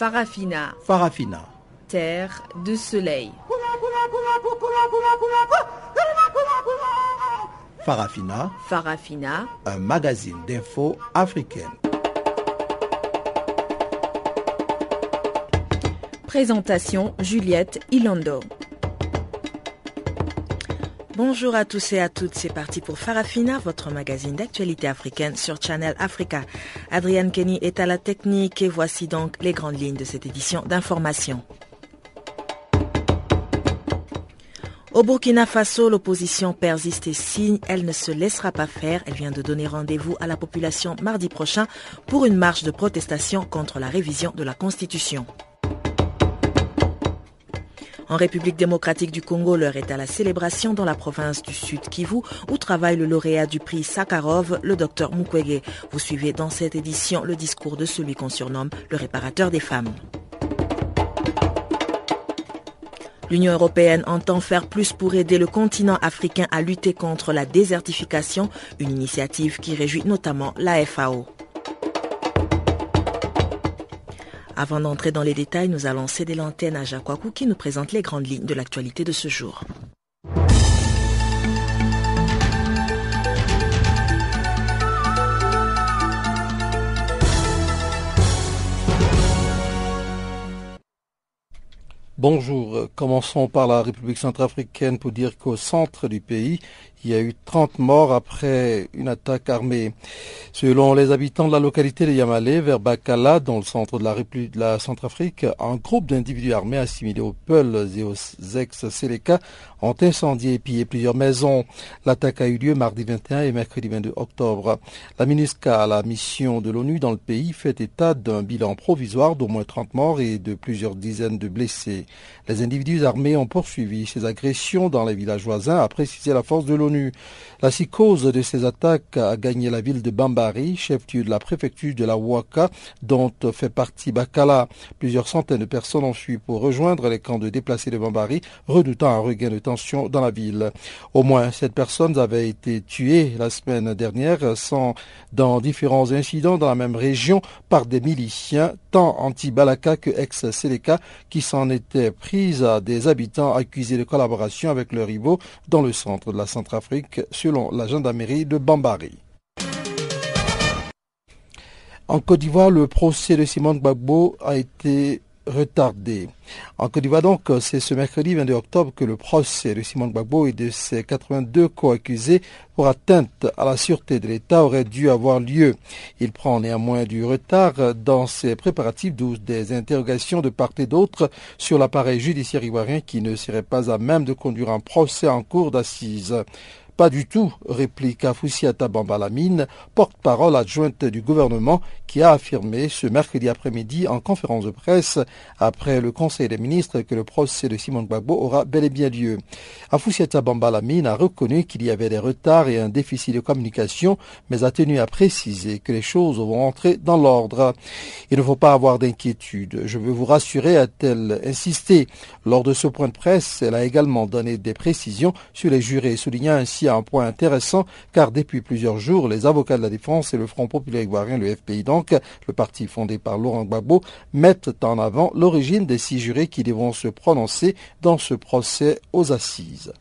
Farafina. Farafina. Terre de soleil. Farafina. Farafina. Un magazine d'infos africaine. Présentation Juliette Ilando. Bonjour à tous et à toutes, c'est parti pour Farafina, votre magazine d'actualité africaine sur Channel Africa. Adrienne Kenny est à la technique et voici donc les grandes lignes de cette édition d'information. Au Burkina Faso, l'opposition persiste et signe, elle ne se laissera pas faire. Elle vient de donner rendez-vous à la population mardi prochain pour une marche de protestation contre la révision de la Constitution. En République démocratique du Congo, l'heure est à la célébration dans la province du Sud Kivu où travaille le lauréat du prix Sakharov, le docteur Mukwege. Vous suivez dans cette édition le discours de celui qu'on surnomme le réparateur des femmes. L'Union européenne entend faire plus pour aider le continent africain à lutter contre la désertification, une initiative qui réjouit notamment la FAO. Avant d'entrer dans les détails, nous allons céder l'antenne à Jacques Wakou qui nous présente les grandes lignes de l'actualité de ce jour. Bonjour, commençons par la République centrafricaine pour dire qu'au centre du pays, il y a eu 30 morts après une attaque armée. Selon les habitants de la localité de Yamale, vers Bakala, dans le centre de la République de la Centrafrique, un groupe d'individus armés assimilés aux Peuls et aux ex-Séléka ont incendié et pillé plusieurs maisons. L'attaque a eu lieu mardi 21 et mercredi 22 octobre. La MINUSCA, la mission de l'ONU dans le pays, fait état d'un bilan provisoire d'au moins 30 morts et de plusieurs dizaines de blessés. Les individus armés ont poursuivi ces agressions dans les villages voisins, a précisé la force de l'ONU. La psychose de ces attaques a gagné la ville de Bambari, chef-lieu de la préfecture de la Ouaka, dont fait partie Bakala. Plusieurs centaines de personnes ont fui pour rejoindre les camps de déplacés de Bambari, redoutant un regain de tension dans la ville. Au moins sept personnes avaient été tuées la semaine dernière dans différents incidents dans la même région par des miliciens, tant anti-Balaka que ex-Seleka, qui s'en étaient prises à des habitants accusés de collaboration avec leurs rivaux dans le centre de la Centrafrique selon la gendarmerie de Bambari. En Côte d'Ivoire, le procès de Simone Gbagbo a été retardé. En Côte d'Ivoire, donc, c'est ce mercredi 22 octobre que le procès de Simone Gbagbo et de ses 82 co-accusés pour atteinte à la sûreté de l'État aurait dû avoir lieu. Il prend néanmoins du retard dans ses préparatifs, d'où des interrogations de part et d'autre sur l'appareil judiciaire ivoirien qui ne serait pas à même de conduire un procès en cours d'assises. Pas du tout, réplique Afoussiata Bambalamine, porte-parole adjointe du gouvernement, qui a affirmé ce mercredi après-midi en conférence de presse après le Conseil des ministres que le procès de Simone Gbagbo aura bel et bien lieu. Afoussiata Bambalamine a reconnu qu'il y avait des retards et un déficit de communication, mais a tenu à préciser que les choses vont entrer dans l'ordre. Il ne faut pas avoir d'inquiétude. Je veux vous rassurer, a-t-elle insisté. Lors de ce point de presse, elle a également donné des précisions sur les jurés, soulignant ainsi un point intéressant car depuis plusieurs jours, les avocats de la défense et le Front populaire ivoirien, le FPI donc, le parti fondé par Laurent Gbagbo, mettent en avant l'origine des six jurés qui devront se prononcer dans ce procès aux assises.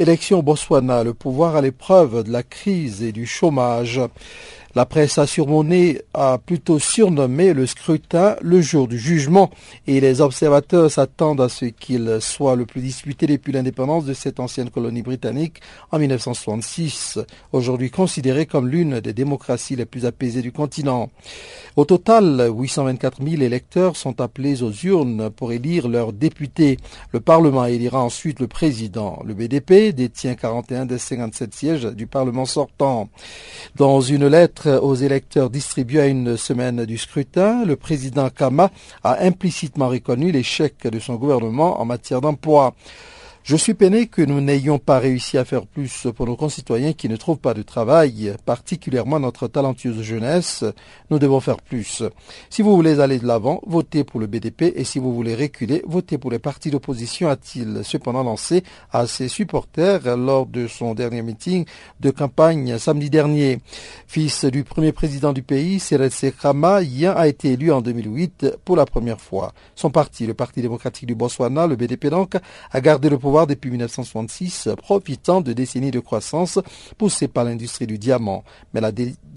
Élection Botswana, le pouvoir à l'épreuve de la crise et du chômage. La presse a surmonné, a plutôt surnommé le scrutin le jour du jugement et les observateurs s'attendent à ce qu'il soit le plus disputé depuis l'indépendance de cette ancienne colonie britannique en 1966, aujourd'hui considérée comme l'une des démocraties les plus apaisées du continent. Au total, 824 000 électeurs sont appelés aux urnes pour élire leurs députés. Le Parlement élira ensuite le président. Le BDP détient 41 des 57 sièges du Parlement sortant. Dans une lettre aux électeurs distribués à une semaine du scrutin, le président Kama a implicitement reconnu l'échec de son gouvernement en matière d'emploi. Je suis peiné que nous n'ayons pas réussi à faire plus pour nos concitoyens qui ne trouvent pas de travail, particulièrement notre talentueuse jeunesse. Nous devons faire plus. Si vous voulez aller de l'avant, votez pour le BDP et si vous voulez reculer, votez pour les partis d'opposition, a-t-il cependant lancé à ses supporters lors de son dernier meeting de campagne samedi dernier. Fils du premier président du pays, Cyril Sekrama, Yen a été élu en 2008 pour la première fois. Son parti, le Parti démocratique du Botswana, le BDP donc, a gardé le pouvoir depuis 1966, profitant de décennies de croissance poussées par l'industrie du diamant. Mais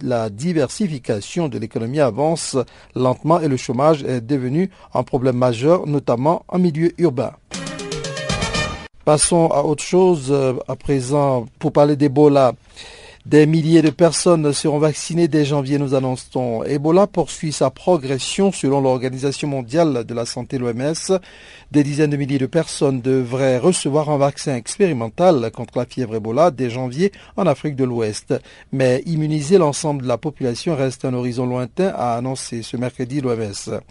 la, diversification de l'économie avance lentement et le chômage est devenu un problème majeur, notamment en milieu urbain. Passons à autre chose euh, à présent pour parler d'Ebola. Des milliers de personnes seront vaccinées dès janvier, nous annonçons. Ebola poursuit sa progression selon l'Organisation mondiale de la santé, l'OMS. Des dizaines de milliers de personnes devraient recevoir un vaccin expérimental contre la fièvre Ebola dès janvier en Afrique de l'Ouest. Mais immuniser l'ensemble de la population reste un horizon lointain, a annoncé ce mercredi l'OMS.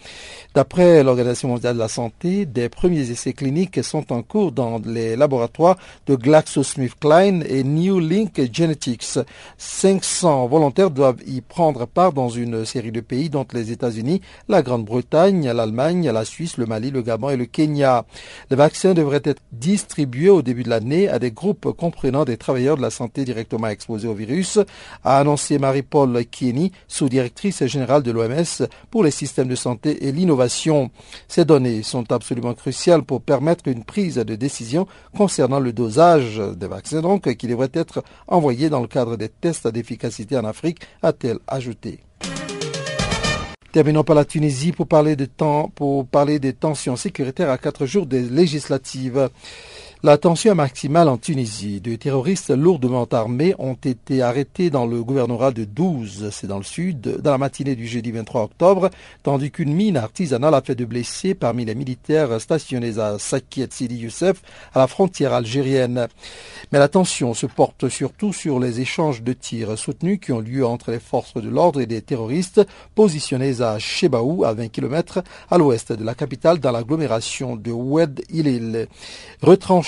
D'après l'Organisation mondiale de la santé, des premiers essais cliniques sont en cours dans les laboratoires de GlaxoSmithKline et New Link Genetics. 500 volontaires doivent y prendre part dans une série de pays, dont les États-Unis, la Grande-Bretagne, l'Allemagne, la Suisse, le Mali, le Gabon et le Kenya. Le vaccin devrait être distribué au début de l'année à des groupes comprenant des travailleurs de la santé directement exposés au virus, a annoncé Marie-Paul Kieni, sous-directrice générale de l'OMS pour les systèmes de santé et l'innovation. Ces données sont absolument cruciales pour permettre une prise de décision concernant le dosage des vaccins, donc, qui devrait être envoyé dans le cadre des tests d'efficacité en Afrique, a-t-elle ajouté. Terminons par la Tunisie pour parler, des tensions sécuritaires à quatre jours des législatives. La tension maximale en Tunisie. Deux terroristes lourdement armés ont été arrêtés dans le gouvernorat de 12, c'est dans le sud, dans la matinée du jeudi 23 octobre, tandis qu'une mine artisanale a fait de blessés parmi les militaires stationnés à Sakiet Sidi Youssef, à la frontière algérienne. Mais la tension se porte surtout sur les échanges de tirs soutenus qui ont lieu entre les forces de l'ordre et des terroristes positionnés à Chebaou, à 20 km à l'ouest de la capitale, dans l'agglomération de Oued Ilil.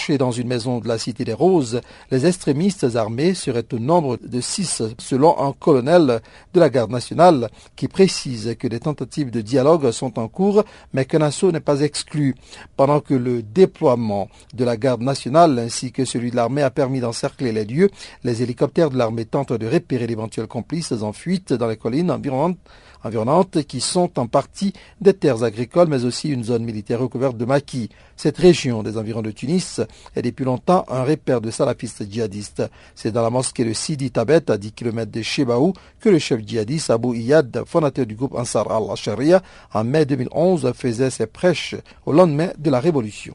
Dans une maison de la Cité des Roses, les extrémistes armés seraient au nombre de six, selon un colonel de la garde nationale qui précise que des tentatives de dialogue sont en cours, mais qu'un assaut n'est pas exclu. Pendant que le déploiement de la garde nationale ainsi que celui de l'armée a permis d'encercler les lieux, les hélicoptères de l'armée tentent de repérer d'éventuels complices en fuite dans les collines environnantes environnantes qui sont en partie des terres agricoles mais aussi une zone militaire recouverte de maquis. Cette région des environs de Tunis est depuis longtemps un repère de salafistes djihadistes. C'est dans la mosquée de Sidi Tabet à 10 km de Shebaou que le chef djihadiste Abu Iyad, fondateur du groupe Ansar al-Sharia, en mai 2011 faisait ses prêches au lendemain de la révolution.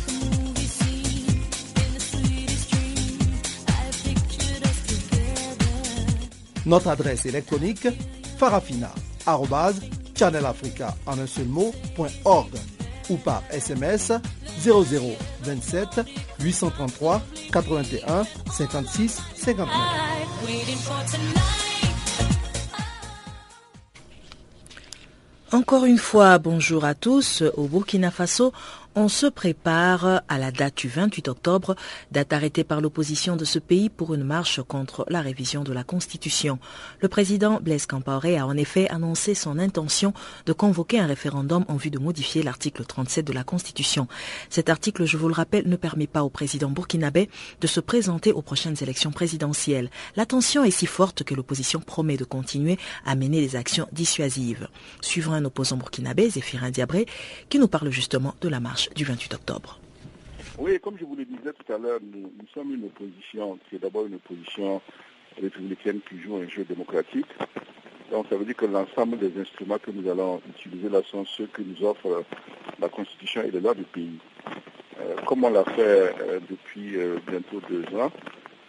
Notre adresse électronique farafina.channelafrica en un seul ou par SMS 0027 833 81 56 59. Encore une fois, bonjour à tous. Au Burkina Faso, on se prépare à la date du 28 octobre, date arrêtée par l'opposition de ce pays pour une marche contre la révision de la Constitution. Le président Blaise Compaoré a en effet annoncé son intention de convoquer un référendum en vue de modifier l'article 37 de la Constitution. Cet article, je vous le rappelle, ne permet pas au président burkinabé de se présenter aux prochaines élections présidentielles. La tension est si forte que l'opposition promet de continuer à mener des actions dissuasives. Suivant un opposant burkinabé, Zéphirin Diabré, qui nous parle justement de la marche du 28 octobre. Oui, comme je vous le disais tout à l'heure, nous, sommes une opposition qui est d'abord une opposition républicaine qui joue un jeu démocratique. Donc ça veut dire que l'ensemble des instruments que nous allons utiliser là sont ceux que nous offre la Constitution et les lois du pays. Euh, comme on l'a fait euh, depuis euh, bientôt deux ans,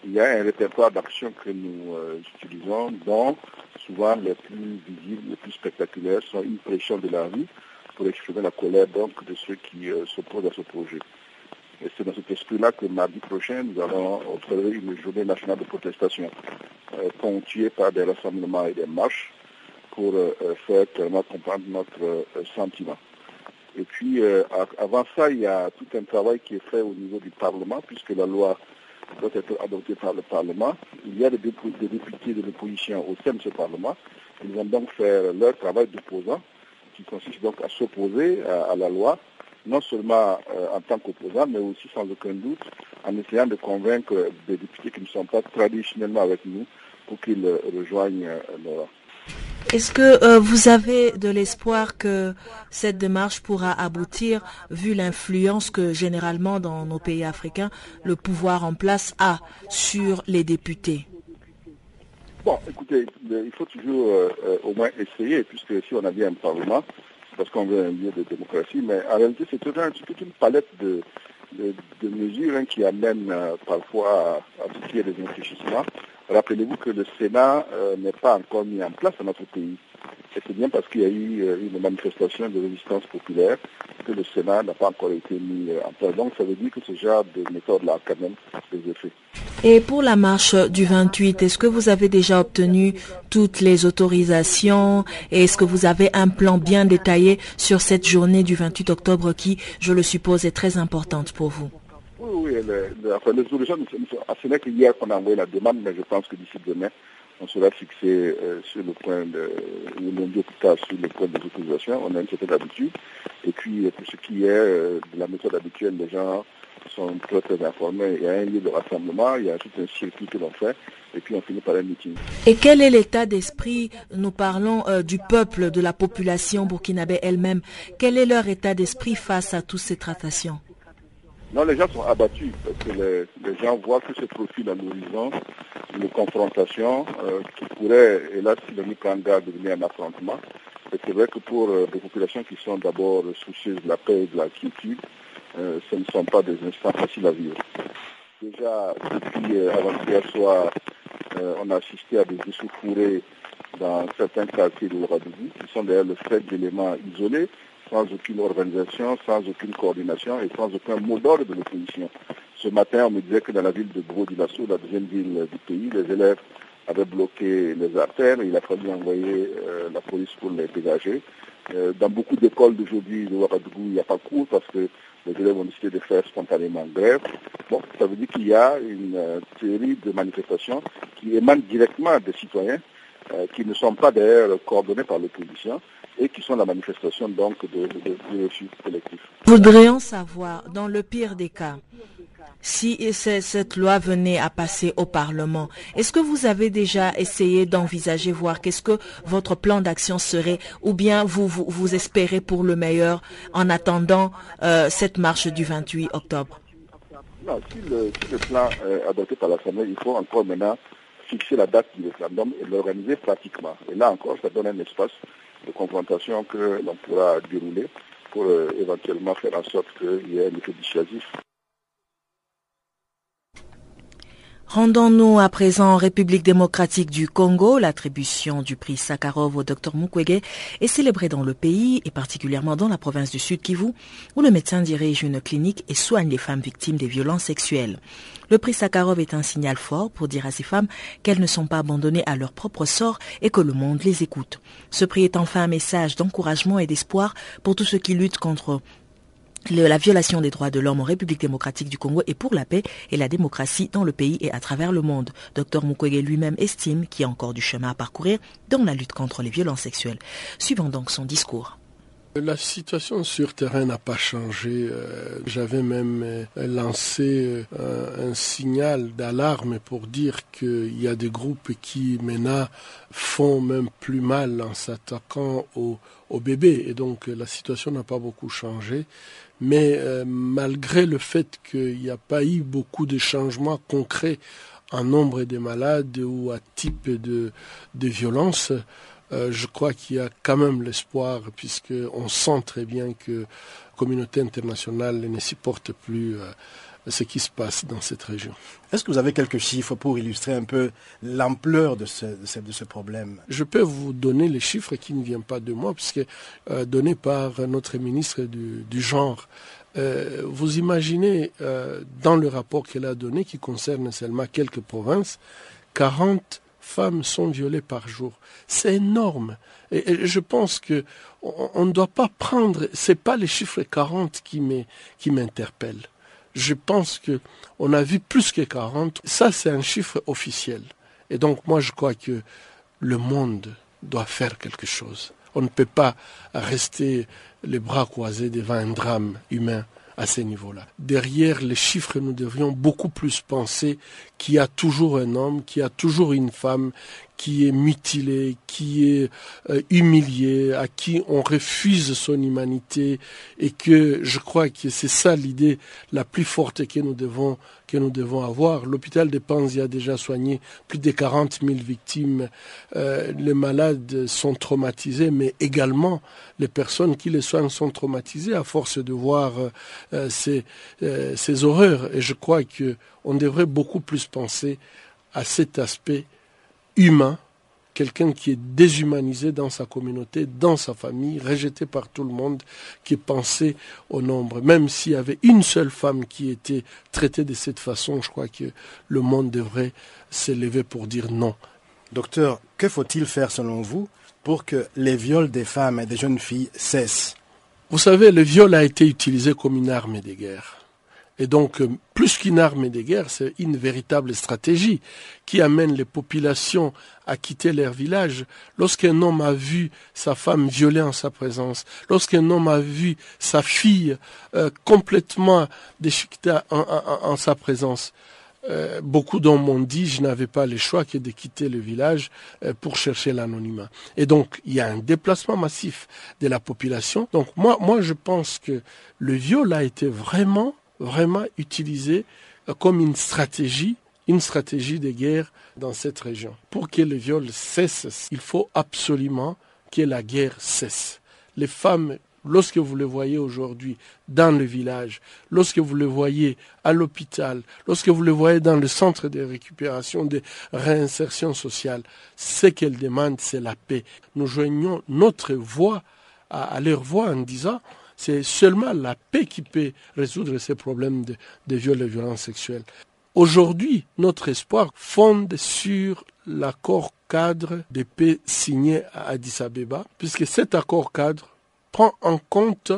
il y a un répertoire d'actions que nous utilisons, dont souvent les plus visibles, les plus spectaculaires sont une pression de la rue pour exprimer la colère donc de ceux qui s'opposent à ce projet. Et c'est dans cet esprit-là que mardi prochain, nous allons observer une journée nationale de protestation, ponctuée par des rassemblements et des marches pour faire clairement comprendre notre sentiment. Et puis, euh, avant ça, il y a tout un travail qui est fait au niveau du Parlement, puisque la loi doit être adoptée par le Parlement. Il y a des, députés de l'opposition au sein de ce Parlement. Ils vont donc faire leur travail d'opposant, qui consiste donc à s'opposer à, la loi, non seulement euh, en tant qu'opposant, mais aussi sans aucun doute en essayant de convaincre des députés qui ne sont pas traditionnellement avec nous pour qu'ils rejoignent euh, loi. Est-ce que euh, vous avez de l'espoir que cette démarche pourra aboutir, vu l'influence que généralement dans nos pays africains, le pouvoir en place a sur les députés? Bon, écoutez, il faut toujours euh, euh, au moins essayer, puisque si on a bien un Parlement, parce qu'on veut un lieu de démocratie, mais en réalité, c'est toute, une palette de, mesures hein, qui amènent parfois à, est des infléchissements. Rappelez-vous que le Sénat euh, n'est pas encore mis en place dans notre pays. Et c'est bien parce qu'il y a eu euh, une manifestation de résistance populaire que le Sénat n'a pas encore été mis euh, en place. Donc ça veut dire que ce genre de méthode-là a quand même des effets. Et pour la marche du 28, est-ce que vous avez déjà obtenu toutes les autorisations? Et est-ce que vous avez un plan bien détaillé sur cette journée du 28 octobre qui, je le suppose, est très importante pour vous? Oui, les, enfin, les ce n'est qu'hier qu'on a envoyé la demande, mais je pense que d'ici demain, on sera fixé euh, sur le point de, ou lundi sur le point de l'autorisation. On a une certaine habitude. Et puis, pour ce qui est euh, de la méthode habituelle, les gens sont très très informés. Il y a un lieu de rassemblement, il y a tout un circuit que l'on fait, et puis on finit par un meeting. Et quel est l'état d'esprit Nous parlons euh, du peuple, de la population burkinabé elle-même? Quel est leur état d'esprit face à toutes ces tractations? Non, les gens sont abattus parce que les, gens voient que ce profil à l'horizon, une confrontation euh, qui pourrait, hélas, si le en garde, devenir un affrontement. Et c'est vrai que pour euh, des populations qui sont d'abord soucieuses de la paix et de la quiétude, euh, ce ne sont pas des instants faciles à vivre. Déjà, depuis avant-hier soir, on a assisté à des fourrés dans certains quartiers de l'Oradougou, qui sont d'ailleurs le fait d'éléments isolés, sans aucune organisation, sans aucune coordination et sans aucun mot d'ordre de l'opposition. Ce matin, on me disait que dans la ville de Gros la deuxième ville du pays, les élèves avaient bloqué les artères il a fallu envoyer euh, la police pour les dégager. Euh, dans beaucoup d'écoles d'aujourd'hui de Ouagadougou, il n'y a pas cours parce que les élèves ont décidé de faire spontanément grève. Bon, ça veut dire qu'il y a une euh, série de manifestations qui émanent directement des citoyens, qui ne sont pas d'ailleurs coordonnés par l'opposition et qui sont la manifestation donc de, de, refus collectif. Voudrions savoir, dans le pire des cas, si cette loi venait à passer au Parlement, est-ce que vous avez déjà essayé d'envisager, voir qu'est-ce que votre plan d'action serait, ou bien vous, vous, espérez pour le meilleur en attendant euh, cette marche du 28 octobre? Non, si le, plan est adopté par l'Assemblée, il faut encore maintenant fixer la date du référendum et l'organiser pratiquement. Et là encore, ça donne un espace de confrontation que l'on pourra dérouler pour euh, éventuellement faire en sorte qu'il y ait un effet dissuasif. Rendons-nous à présent en République démocratique du Congo. L'attribution du prix Sakharov au Dr Mukwege est célébrée dans le pays et particulièrement dans la province du Sud Kivu où le médecin dirige une clinique et soigne les femmes victimes des violences sexuelles. Le prix Sakharov est un signal fort pour dire à ces femmes qu'elles ne sont pas abandonnées à leur propre sort et que le monde les écoute. Ce prix est enfin un message d'encouragement et d'espoir pour tous ceux qui luttent contre la violation des droits de l'homme en République démocratique du Congo et pour la paix et la démocratie dans le pays et à travers le monde. Dr Mukwege lui-même estime qu'il y a encore du chemin à parcourir dans la lutte contre les violences sexuelles. Suivons donc son discours. La situation sur terrain n'a pas changé. Euh, j'avais même euh, lancé euh, un signal d'alarme pour dire qu'il y a des groupes qui maintenant font même plus mal en s'attaquant aux bébés. Et donc la situation n'a pas beaucoup changé Mais euh, malgré le fait qu'il n'y a pas eu beaucoup de changements concrets en nombre de malades ou à type de, de violence, euh, je crois qu'il y a quand même l'espoir, puisqu'on sent très bien que la communauté internationale ne supporte plus euh, ce qui se passe dans cette région. Est-ce que vous avez quelques chiffres pour illustrer un peu l'ampleur de ce, de ce, problème? Je peux vous donner les chiffres qui ne viennent pas de moi, puisque euh, donnés par notre ministre du, du genre. Euh, vous imaginez, euh, dans le rapport qu'elle a donné, qui concerne seulement quelques provinces, 40 femmes sont violées par jour. C'est énorme. Et, je pense que on ne doit pas prendre, c'est pas les chiffres 40 qui m'interpellent je pense que on a vu plus que 40. Ça, c'est un chiffre officiel. Et donc, moi, je crois que le monde doit faire quelque chose. On ne peut pas rester les bras croisés devant un drame humain à ce niveau-là. Derrière les chiffres, nous devrions beaucoup plus penser qu'il y a toujours un homme, qu'il y a toujours une femme qui est mutilé, qui est euh, humilié, à qui on refuse son humanité, et que je crois que c'est ça l'idée la plus forte que nous devons que nous devons avoir. L'hôpital de Panzi a déjà soigné plus de 40 000 victimes. Euh, les malades sont traumatisés, mais également les personnes qui les soignent sont traumatisées à force de voir euh, ces, ces horreurs. Et je crois que on devrait beaucoup plus penser à cet aspect humain, quelqu'un qui est déshumanisé dans sa communauté, dans sa famille, rejeté par tout le monde, qui est pensé au nombre. Même s'il y avait une seule femme qui était traitée de cette façon, je crois que le monde devrait s'élever pour dire non. Docteur, que faut-il faire selon vous pour que les viols des femmes et des jeunes filles cessent? Vous savez, le viol a été utilisé comme une arme de guerre. Et donc, euh, plus qu'une arme de guerre, c'est une véritable stratégie qui amène les populations à quitter leur village. Lorsqu'un homme a vu sa femme violée en sa présence, lorsqu'un homme a vu sa fille euh, complètement déchiquetée en, sa présence, euh, beaucoup d'hommes m'ont dit je n'avais pas le choix que de quitter le village pour chercher l'anonymat. Et donc il y a un déplacement massif de la population. Donc moi, moi je pense que le viol a été vraiment vraiment utilisé euh, comme une stratégie, une stratégie de guerre dans cette région. Pour que le viol cesse, il faut absolument que la guerre cesse. Les femmes, lorsque vous les voyez aujourd'hui dans le village, lorsque vous les voyez à l'hôpital, lorsque vous les voyez dans le centre de récupération, de réinsertion sociale, ce qu'elles demandent, c'est la paix. Nous joignons notre voix à leur voix en disant c'est seulement la paix qui peut résoudre ces problèmes de, viol et de violence sexuelle. Aujourd'hui, notre espoir fonde sur l'accord cadre de paix signé à Addis Abeba, puisque cet accord cadre prend en compte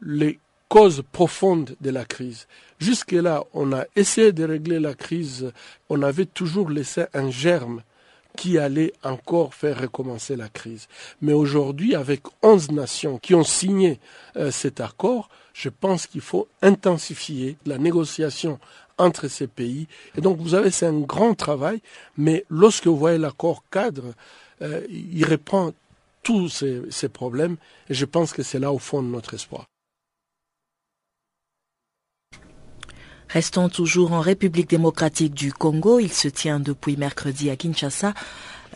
les causes profondes de la crise. Jusque-là, on a essayé de régler la crise, on avait toujours laissé un germe qui allait encore faire recommencer la crise. Mais aujourd'hui, avec 11 nations qui ont signé euh, cet accord, je pense qu'il faut intensifier la négociation entre ces pays. Et donc, vous avez, c'est un grand travail, mais lorsque vous voyez l'accord cadre, euh, il reprend tous ces problèmes, et je pense que c'est là au fond de notre espoir. Restons toujours en République démocratique du Congo. Il se tient depuis mercredi à Kinshasa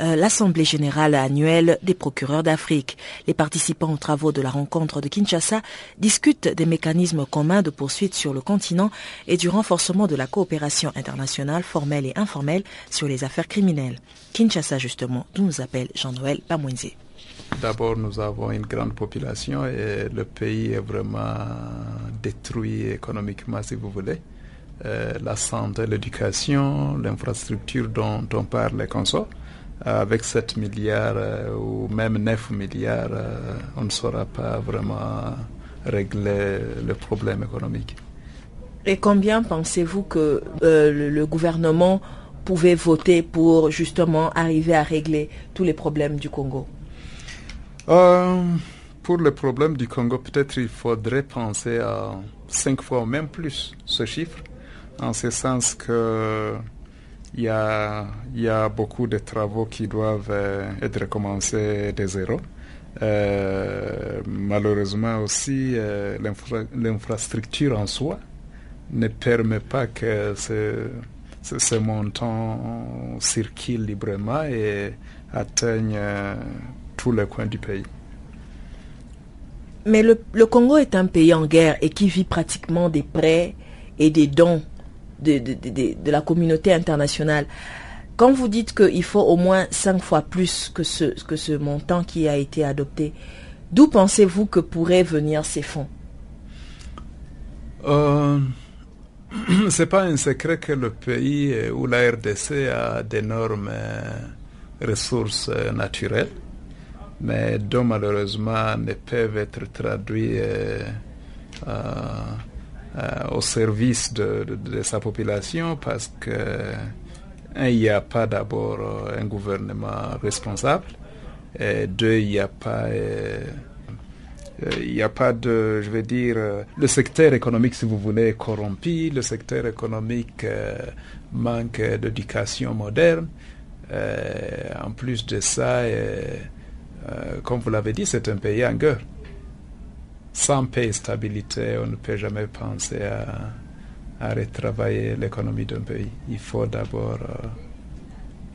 euh, l'Assemblée générale annuelle des procureurs d'Afrique. Les participants aux travaux de la rencontre de Kinshasa discutent des mécanismes communs de poursuite sur le continent et du renforcement de la coopération internationale formelle et informelle sur les affaires criminelles. Kinshasa, justement, d'où nous appelle Jean-Noël Pamouinze. D'abord, nous avons une grande population et le pays est vraiment détruit économiquement, si vous voulez. Euh, la santé, l'éducation, l'infrastructure dont on parle et qu'on sort. avec 7 milliards euh, ou même 9 milliards, euh, on ne saura pas vraiment régler le problème économique. Et combien pensez-vous que le, le, gouvernement pouvait voter pour justement arriver à régler tous les problèmes du Congo? Pour les problèmes du Congo, peut-être il faudrait penser à 5 fois ou même plus ce chiffre en ce sens que il y a, y a beaucoup de travaux qui doivent euh, être recommencés de zéro. malheureusement aussi, l'infrastructure en soi ne permet pas que ce, ce, montant circule librement et atteigne tous les coins du pays. Mais le, Congo est un pays en guerre et qui vit pratiquement des prêts et des dons de, de, la communauté internationale. Quand vous dites qu'il faut au moins cinq fois plus que ce, que ce montant qui a été adopté, d'où pensez-vous que pourraient venir ces fonds euh, C'est pas un secret que le pays où la RDC a d'énormes ressources naturelles mais dont malheureusement ne peuvent être traduits euh, euh, au service de, sa population parce que il n'y a pas d'abord un gouvernement responsable, et deux, il n'y a pas euh, il n'y a pas de, je vais dire, le secteur économique, si vous voulez, est corrompu, le secteur économique manque d'éducation moderne. en plus de ça, euh, comme vous l'avez dit, c'est un pays en guerre. Sans paix et stabilité, on ne peut jamais penser à, retravailler l'économie d'un pays. Il faut d'abord euh,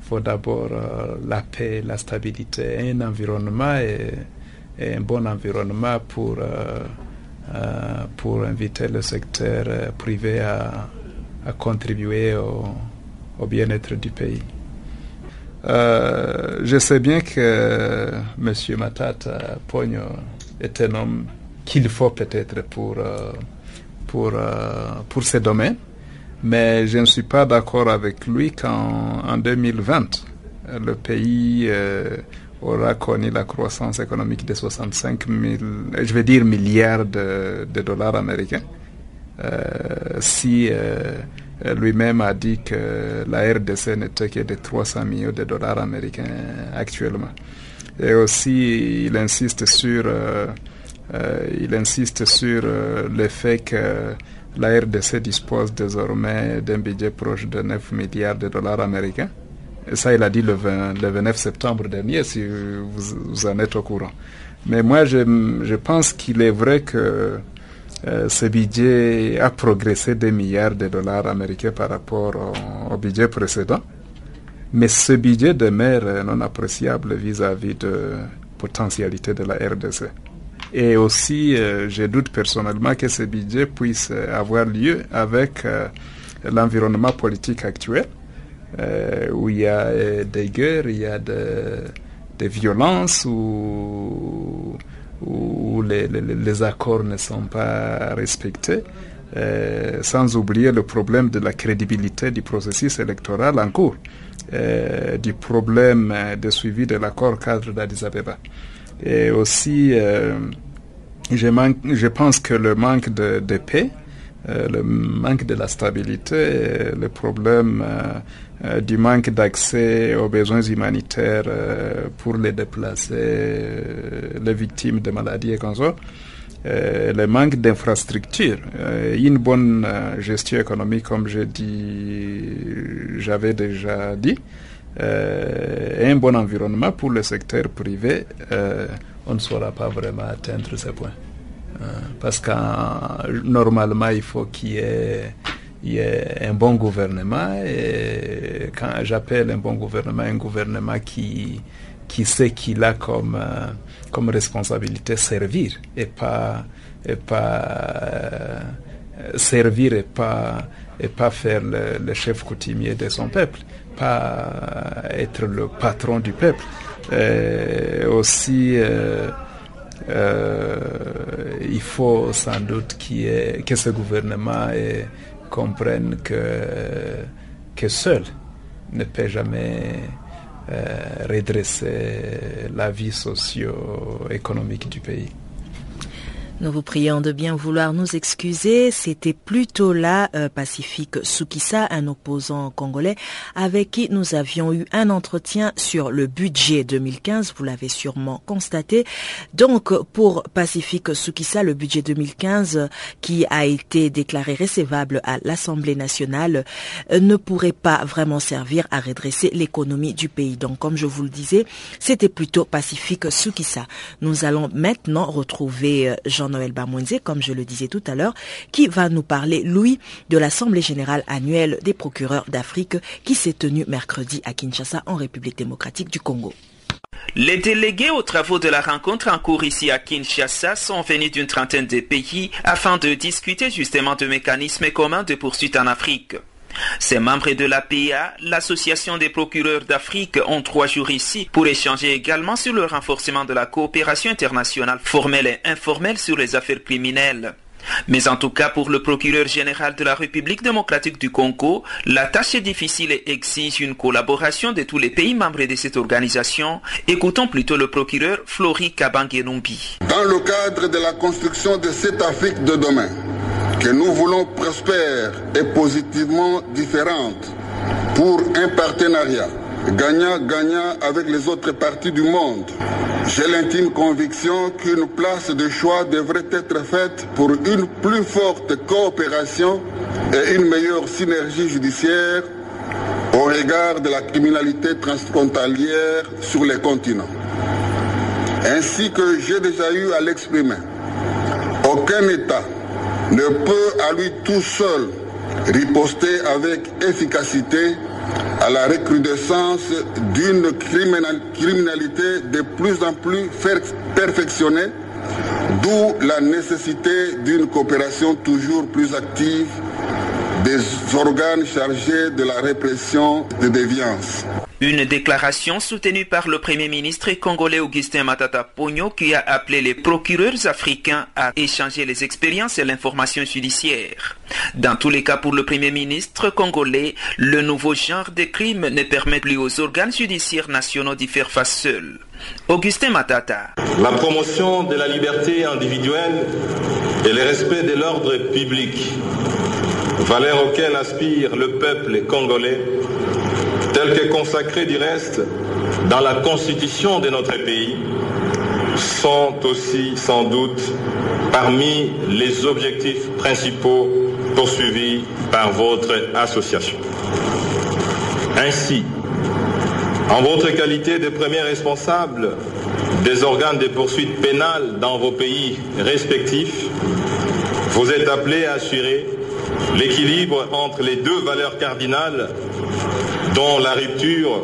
faut d'abord euh, la paix, la stabilité, un environnement et, un bon environnement pour, pour inviter le secteur privé à, contribuer au bien-être du pays. Euh, je sais bien que M. Matata Pogno est un homme qu'il faut peut-être pour, euh, pour, euh, pour ces domaines, mais je ne suis pas d'accord avec lui qu'en en 2020, le pays aura connu la croissance économique de 65 000, je vais dire milliards de, dollars américains. si euh, lui-même a dit que la RDC n'était que de 300 millions de dollars américains actuellement. Et aussi, il insiste sur, euh, euh, il insiste sur le fait que la RDC dispose désormais d'un budget proche de 9 milliards de dollars américains. Et ça, il a dit le, 29 septembre dernier, si vous, en êtes au courant. Mais moi, je, pense qu'il est vrai que euh, ce budget a progressé des milliards de dollars américains par rapport au, budget précédent. Mais ce budget demeure non appréciable vis-à-vis de potentialité de la RDC. Et aussi, euh, je doute personnellement que ce budget puisse avoir lieu avec euh, l'environnement politique actuel, où il y a des guerres, il y a des violences, où les, accords ne sont pas respectés, euh, sans oublier le problème de la crédibilité du processus électoral en cours, euh, du problème de suivi de l'accord cadre d'Addis Abeba. Et aussi, euh, je, pense que le manque de, paix, le manque de la stabilité, le problème euh, du manque d'accès aux besoins humanitaires euh, pour les déplacés, euh, les victimes de maladies et consorts, le manque d'infrastructures, une bonne gestion économique, comme je dit, j'avais déjà dit, et un bon environnement pour le secteur privé, on ne saura pas vraiment atteindre ce point. parce que normalement, il faut qu'il y ait un bon gouvernement. Et quand j'appelle un bon gouvernement, un gouvernement qui, qui sait qu'il a comme, euh, comme responsabilité servir et pas, et pas euh, servir et pas, et pas faire le, chef coutumier de son peuple, être le patron du peuple. Et aussi, euh, il faut sans doute ait, que ce gouvernement ait comprennent que, seul ne peut jamais euh, redresser la vie socio-économique du pays. Nous vous prions de bien vouloir nous excuser. C'était plutôt là euh, Pacifique Sukisa, un opposant congolais, avec qui nous avions eu un entretien sur le budget 2015. Vous l'avez sûrement constaté. Donc, pour Pacifique Sukisa, le budget 2015 qui a été déclaré recevable à l'Assemblée nationale euh, ne pourrait pas vraiment servir à redresser l'économie du pays. Donc, comme je vous le disais, c'était plutôt Pacifique Sukisa. Nous allons maintenant retrouver euh, Jean Noël Bamouenze, comme je le disais tout à l'heure, qui va nous parler, Louis, de l'Assemblée générale annuelle des procureurs d'Afrique qui s'est tenue mercredi à Kinshasa en République démocratique du Congo. Les délégués aux travaux de la rencontre en cours ici à Kinshasa sont venus d'une trentaine de pays afin de discuter justement de mécanismes communs de poursuite en Afrique. Ces membres de l'APA, l'Association des procureurs d'Afrique, ont trois jours ici pour échanger également sur le renforcement de la coopération internationale formelle et informelle sur les affaires criminelles. Mais en tout cas, pour le procureur général de la République démocratique du Congo, la tâche est difficile et exige une collaboration de tous les pays membres de cette organisation. Écoutons plutôt le procureur Flori Kabangenumbi. Dans le cadre de la construction de cette Afrique de demain, que nous voulons prospère et positivement différente pour un partenariat gagnant-gagnant avec les autres parties du monde. J'ai l'intime conviction qu'une place de choix devrait être faite pour une plus forte coopération et une meilleure synergie judiciaire au regard de la criminalité transfrontalière sur les continents. Ainsi que j'ai déjà eu à l'exprimer, aucun État ne peut à lui tout seul riposter avec efficacité à la recrudescence d'une criminalité de plus en plus perfectionnée, d'où la nécessité d'une coopération toujours plus active des organes chargés de la répression des déviances. Une déclaration soutenue par le Premier ministre congolais Augustin Matata Pogno qui a appelé les procureurs africains à échanger les expériences et l'information judiciaire. Dans tous les cas pour le Premier ministre congolais, le nouveau genre de crime ne permet plus aux organes judiciaires nationaux d'y faire face seuls. Augustin Matata. La promotion de la liberté individuelle et le respect de l'ordre public, valeurs auxquelles aspire le peuple congolais, tel que consacré du reste dans la constitution de notre pays, sont aussi sans doute parmi les objectifs principaux poursuivis par votre association. Ainsi, en votre qualité de premier responsable des organes de poursuite pénale dans vos pays respectifs, vous êtes appelé à assurer l'équilibre entre les deux valeurs cardinales dont la rupture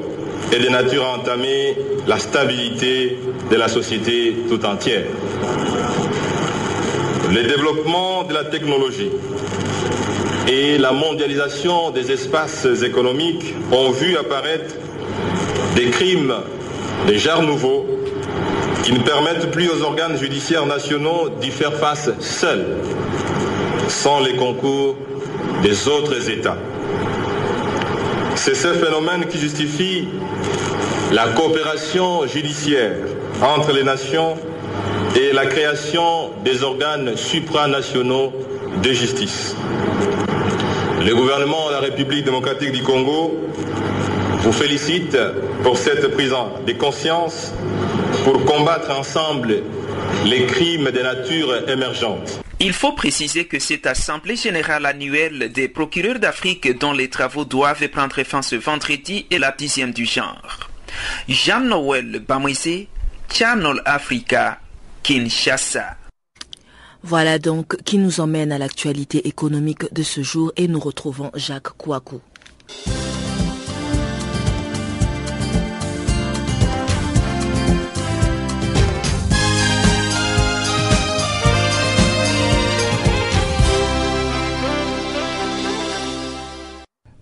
est de nature à entamer la stabilité de la société tout entière. Le développement de la technologie et la mondialisation des espaces économiques ont vu apparaître des crimes, des genres nouveaux, qui ne permettent plus aux organes judiciaires nationaux d'y faire face seuls, sans les concours des autres États. C'est ce phénomène qui justifie la coopération judiciaire entre les nations et la création des organes supranationaux de justice. Le gouvernement de la République démocratique du Congo vous félicite pour cette prise de conscience pour combattre ensemble les crimes de nature émergente. Il faut préciser que cette Assemblée générale annuelle des procureurs d'Afrique dont les travaux doivent prendre fin ce vendredi est la dixième du genre. Jean-Noël Bamwese, Channel Africa, Kinshasa. Voilà donc qui nous emmène à l'actualité économique de ce jour et nous retrouvons Jacques Kouakou.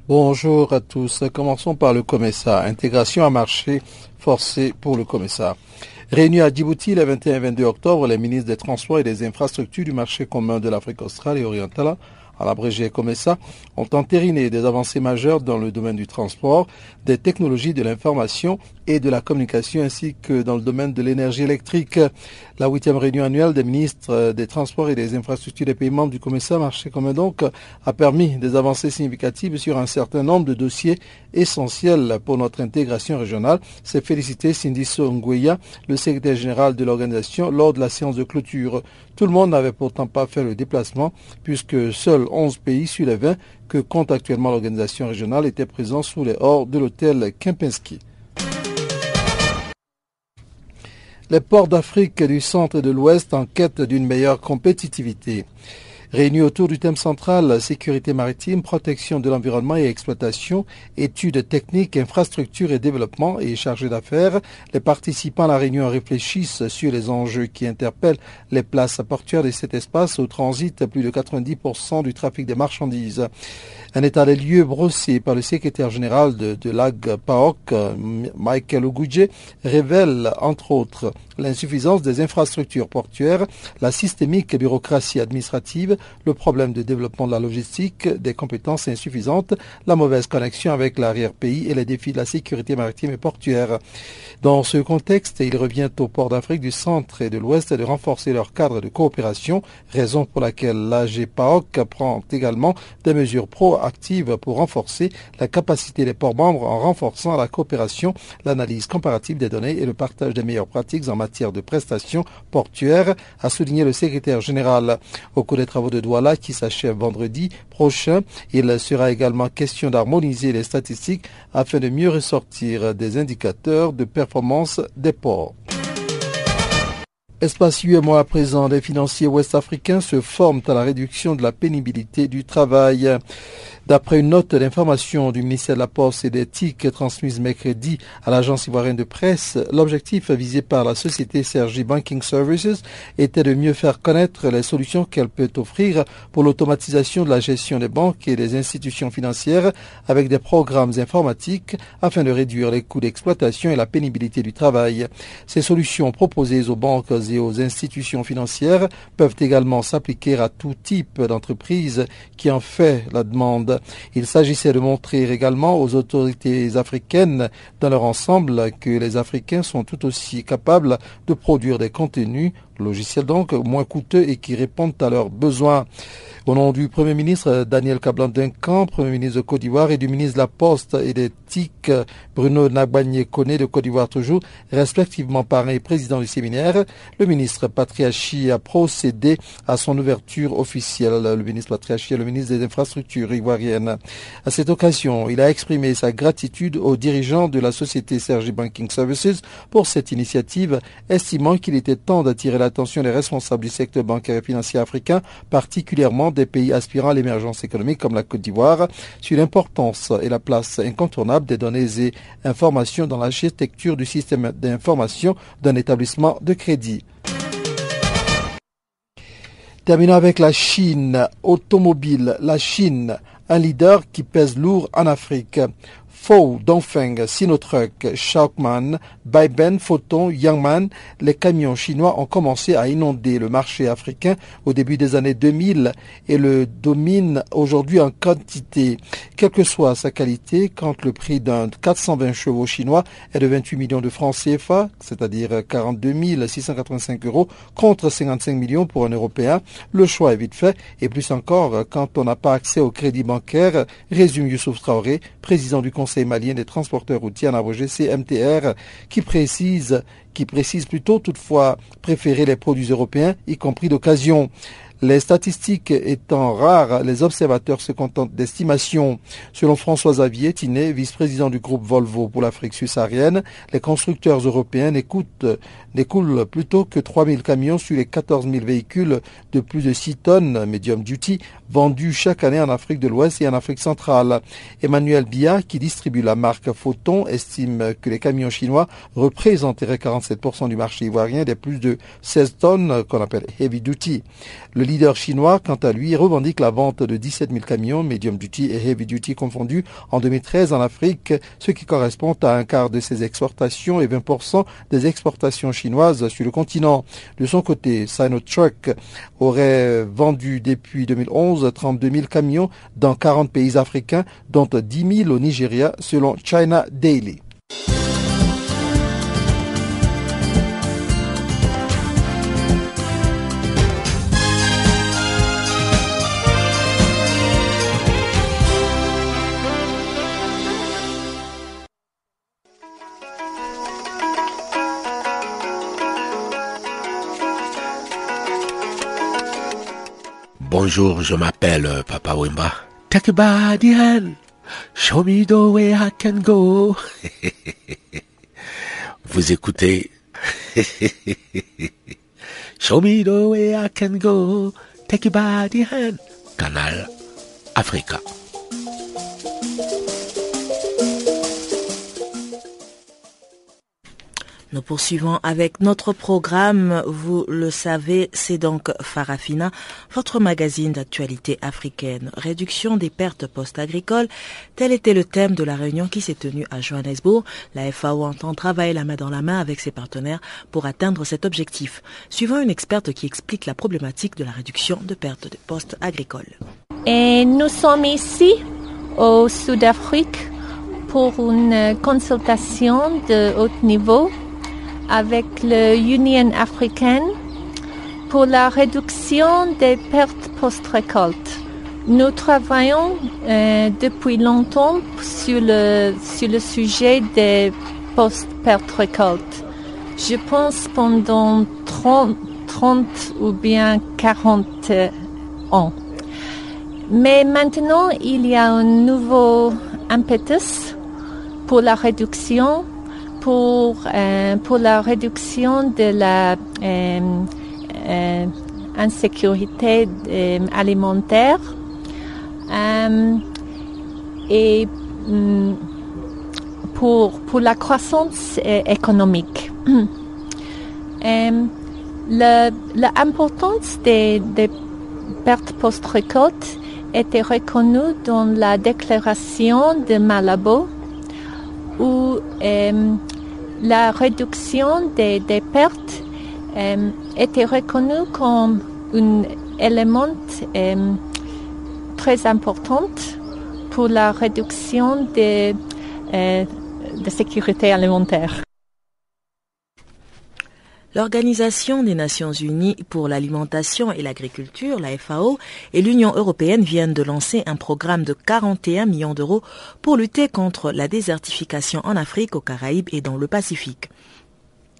Bonjour à tous. Commençons par le COMESA. Intégration à marché forcé pour le COMESA. Réunis à Djibouti le 21 22 octobre, les ministres des Transports et des Infrastructures du marché commun de l'Afrique australe et orientale à l'abrégé Comessa, ont entériné des avancées majeures dans le domaine du transport, des technologies de l'information et de la communication ainsi que dans le domaine de l'énergie électrique. La huitième réunion annuelle des ministres des Transports et des Infrastructures des membres du Comessa marché commun donc a permis des avancées significatives sur un certain nombre de dossiers essentiels pour notre intégration régionale. C'est félicité Cindy Ngueya, le secrétaire général de l'organisation, lors de la séance de clôture. Tout le monde n'avait pourtant pas fait le déplacement puisque seuls 11 pays sur les 20 que compte actuellement l'organisation régionale étaient présents sous les hors de l'hôtel Kempinski. Les ports d'Afrique du centre et de l'ouest en quête d'une meilleure compétitivité. Réunis autour du thème central sécurité maritime, protection de l'environnement et exploitation, études techniques, infrastructures et développement et chargés d'affaires, les participants à la réunion réfléchissent sur les enjeux qui interpellent les places portuaires de cet espace où transite plus de 90% du trafic des marchandises. Un état des lieux brossé par le secrétaire général de, de l'AG-PAOC, Michael Ogoudje, révèle entre autres l'insuffisance des infrastructures portuaires, la systémique bureaucratie administrative, le problème de développement de la logistique, des compétences insuffisantes, la mauvaise connexion avec l'arrière-pays et les défis de la sécurité maritime et portuaire. Dans ce contexte, il revient aux ports d'Afrique du centre et de l'ouest de renforcer leur cadre de coopération, raison pour laquelle l'AG-PAOC prend également des mesures pro active pour renforcer la capacité des ports membres en renforçant la coopération, l'analyse comparative des données et le partage des meilleures pratiques en matière de prestations portuaires, a souligné le secrétaire général. Au cours des travaux de Douala qui s'achèvent vendredi prochain, il sera également question d'harmoniser les statistiques afin de mieux ressortir des indicateurs de performance des ports. Mois à présent, les financiers ouest-africains se forment à la réduction de la pénibilité du travail. D'après une note d'information du ministère de la Poste et d'éthique transmise mercredi à l'agence ivoirienne de presse, l'objectif visé par la société Sergi Banking Services était de mieux faire connaître les solutions qu'elle peut offrir pour l'automatisation de la gestion des banques et des institutions financières avec des programmes informatiques afin de réduire les coûts d'exploitation et la pénibilité du travail. Ces solutions proposées aux banques et aux institutions financières peuvent également s'appliquer à tout type d'entreprise qui en fait la demande. Il s'agissait de montrer également aux autorités africaines dans leur ensemble que les Africains sont tout aussi capables de produire des contenus logiciels donc moins coûteux et qui répondent à leurs besoins. Au nom du Premier ministre Daniel Kablan Duncan, Premier ministre de Côte d'Ivoire et du ministre de la Poste et des TIC Bruno Nagbagné Kone de Côte d'Ivoire toujours, respectivement parrain et président du séminaire, le ministre Patriachi a procédé à son ouverture officielle. Le ministre Patriachi est le ministre des Infrastructures ivoiriennes. À cette occasion, il a exprimé sa gratitude aux dirigeants de la société Sergi Banking Services pour cette initiative, estimant qu'il était temps d'attirer l'attention des responsables du secteur bancaire et financier africain, particulièrement des pays aspirant à l'émergence économique comme la Côte d'Ivoire sur l'importance et la place incontournable des données et informations dans l'architecture du système d'information d'un établissement de crédit. Terminons avec la Chine automobile. La Chine, un leader qui pèse lourd en Afrique. Fou, Dongfeng, Sinotruck, Shaokman, Baiben, Photon, Yangman, les camions chinois ont commencé à inonder le marché africain au début des années 2000 et le dominent aujourd'hui en quantité. Quelle que soit sa qualité, quand le prix d'un 420 chevaux chinois est de 28 millions de francs CFA, c'est-à-dire 42 685 euros contre 55 millions pour un Européen, le choix est vite fait et plus encore quand on n'a pas accès au crédit bancaire, résume Youssouf Traoré, président du Conseil malien des transporteurs routiers en abrégé CMTR, qui précise, qui précise plutôt toutefois préférer les produits européens, y compris d'occasion. Les statistiques étant rares, les observateurs se contentent d'estimations. Selon François Xavier Tinet, vice-président du groupe Volvo pour l'Afrique subsaharienne, les constructeurs européens n'écoulent plutôt que 3000 camions sur les 14 000 véhicules de plus de 6 tonnes medium duty vendus chaque année en Afrique de l'Ouest et en Afrique centrale. Emmanuel Bia, qui distribue la marque Photon, estime que les camions chinois représenteraient 47% du marché ivoirien des plus de 16 tonnes qu'on appelle heavy duty. Le leader chinois, quant à lui, revendique la vente de 17 000 camions medium duty et heavy duty confondus en 2013 en Afrique, ce qui correspond à un quart de ses exportations et 20% des exportations chinoises sur le continent. De son côté, Sinotruck aurait vendu depuis 2011 32 000 camions dans 40 pays africains, dont 10 000 au Nigeria, selon China Daily. Bonjour, je m'appelle euh, Papa Wimba. Take a body hand. Show me the way I can go. Vous écoutez? Show me the way I can go. Take a body hand. Canal Africa. Nous poursuivons avec notre programme. Vous le savez, c'est donc Farafina, votre magazine d'actualité africaine. Réduction des pertes post-agricoles. Tel était le thème de la réunion qui s'est tenue à Johannesburg. La FAO entend travailler la main dans la main avec ses partenaires pour atteindre cet objectif. Suivant une experte qui explique la problématique de la réduction de pertes de postes agricoles. Et nous sommes ici au Sud-Afrique pour une consultation de haut niveau avec l'Union africaine pour la réduction des pertes post-récolte. Nous travaillons euh, depuis longtemps sur le, sur le sujet des post-pertes récolte. Je pense pendant 30, 30 ou bien 40 ans. Mais maintenant, il y a un nouveau impetus pour la réduction pour, euh, pour la réduction de la euh, euh, insécurité alimentaire et mm, pour, pour la croissance économique. L'importance des, des pertes post-récolte était reconnue dans la déclaration de Malabo où la réduction des, pertes euh, était reconnue comme un élément euh, très important pour la réduction de, euh, de sécurité alimentaire. L'Organisation des Nations Unies pour l'alimentation et l'agriculture, la FAO, et l'Union européenne viennent de lancer un programme de 41 millions d'euros pour lutter contre la désertification en Afrique, aux Caraïbes et dans le Pacifique.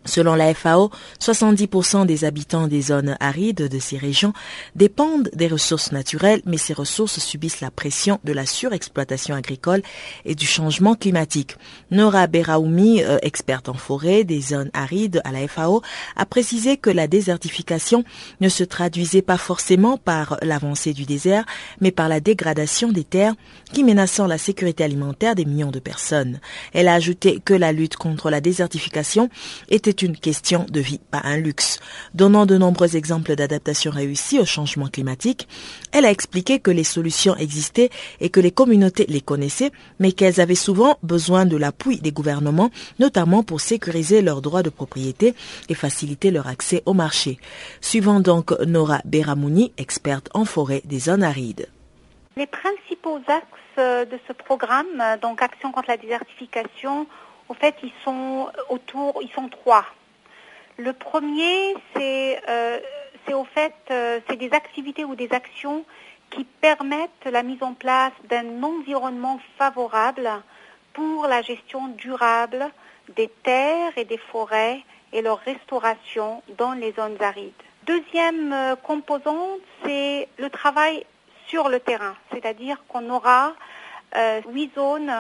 Selon la FAO, 70% des habitants des zones arides de ces régions dépendent des ressources naturelles, mais ces ressources subissent la pression de la surexploitation agricole et du changement climatique. Nora Beraoumi, euh, experte en forêt des zones arides à la FAO, a précisé que la désertification ne se traduisait pas forcément par l'avancée du désert, mais par la dégradation des terres qui menaçant la sécurité alimentaire des millions de personnes. Elle a ajouté que la lutte contre la désertification était une question de vie, pas un luxe. Donnant de nombreux exemples d'adaptation réussie au changement climatique, elle a expliqué que les solutions existaient et que les communautés les connaissaient, mais qu'elles avaient souvent besoin de l'appui des gouvernements, notamment pour sécuriser leurs droits de propriété et faciliter leur accès au marché. Suivant donc Nora Beramouni, experte en forêt des zones arides. Les principaux axes de ce programme, donc Action contre la désertification, en fait, ils sont autour, ils sont trois. Le premier, c'est euh, au fait, euh, c'est des activités ou des actions qui permettent la mise en place d'un environnement favorable pour la gestion durable des terres et des forêts et leur restauration dans les zones arides. Deuxième euh, composante, c'est le travail sur le terrain, c'est-à-dire qu'on aura huit zones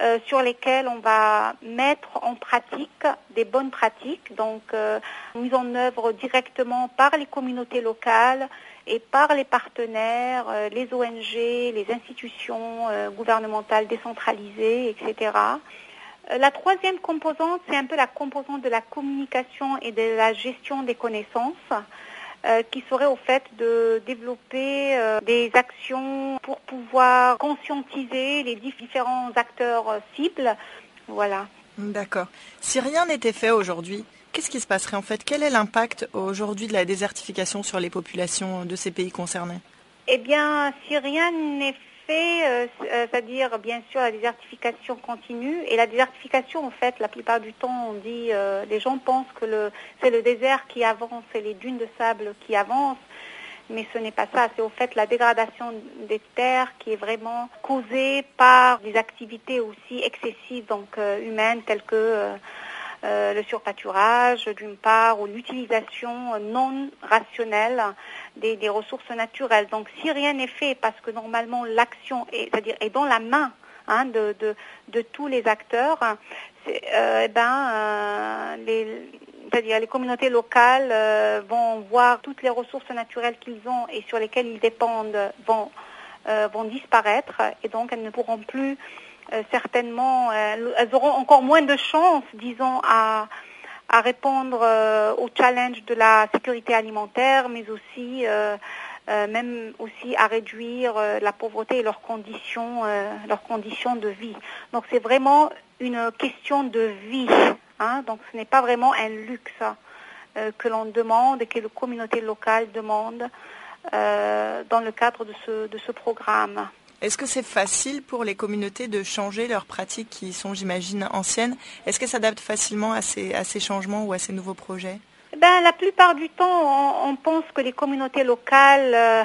euh, sur lesquels on va mettre en pratique des bonnes pratiques, donc euh, mise en œuvre directement par les communautés locales et par les partenaires, euh, les ONG, les institutions gouvernementales décentralisées, etc. La troisième composante, c'est un peu la composante de la communication et de la gestion des connaissances. Qui serait au fait de développer des actions pour pouvoir conscientiser les différents acteurs cibles. Voilà. D'accord. Si rien n'était fait aujourd'hui, qu'est-ce qui se passerait en fait? Quel est l'impact aujourd'hui de la désertification sur les populations de ces pays concernés? Eh bien, si rien n'est euh, euh, c'est-à-dire bien sûr la désertification continue, et la désertification en fait, la plupart du temps, on dit, euh, les gens pensent que c'est le désert qui avance, c'est les dunes de sable qui avancent mais ce n'est pas ça. C'est au fait la dégradation des terres qui est vraiment causée par des activités aussi excessives, donc humaines, telles que euh, le surpâturage, d'une part, ou l'utilisation non rationnelle des, ressources naturelles. Donc, si rien n'est fait, parce que normalement l'action est, c'est-à-dire est dans la main hein, de, de, tous les acteurs, eh ben, les, c'est-à-dire les communautés locales euh, vont voir toutes les ressources naturelles qu'ils ont et sur lesquelles ils dépendent vont, euh, vont disparaître et donc elles ne pourront plus euh, certainement, elles auront encore moins de chances, disons, à, répondre au challenge de la sécurité alimentaire, mais aussi même aussi à réduire la pauvreté et leurs conditions, leurs conditions de vie. Donc c'est vraiment une question de vie. Hein, donc ce n'est pas vraiment un luxe euh, que l'on demande et que la communauté locale demande euh, dans le cadre de ce, de ce programme. Est-ce que c'est facile pour les communautés de changer leurs pratiques qui sont, j'imagine, anciennes? Est-ce qu'elles s'adaptent facilement à ces, changements ou à ces nouveaux projets? Ben, La plupart du temps, on, pense que les communautés locales euh,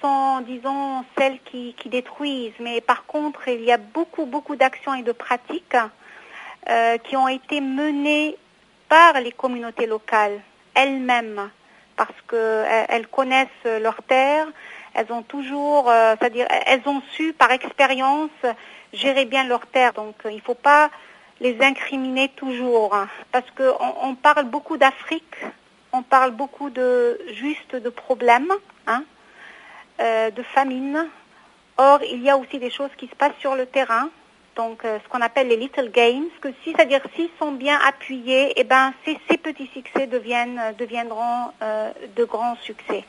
sont, disons, celles qui, qui, détruisent. Mais par contre, il y a beaucoup, beaucoup d'actions et de pratiques euh, qui ont été menées par les communautés locales elles-mêmes, parce qu'elles connaissent leurs terres, elles ont toujours, euh, c'est-à-dire elles ont su par expérience gérer bien leurs terres. Donc il ne faut pas les incriminer toujours, hein, parce qu'on on parle beaucoup d'Afrique, on parle beaucoup de juste de problèmes, hein, euh, de famine. Or, il y a aussi des choses qui se passent sur le terrain donc euh, ce qu'on appelle les little games, que si, c'est-à-dire s'ils sont bien appuyés, eh ben, ces, ces petits succès deviennent, euh, deviendront euh, de grands succès.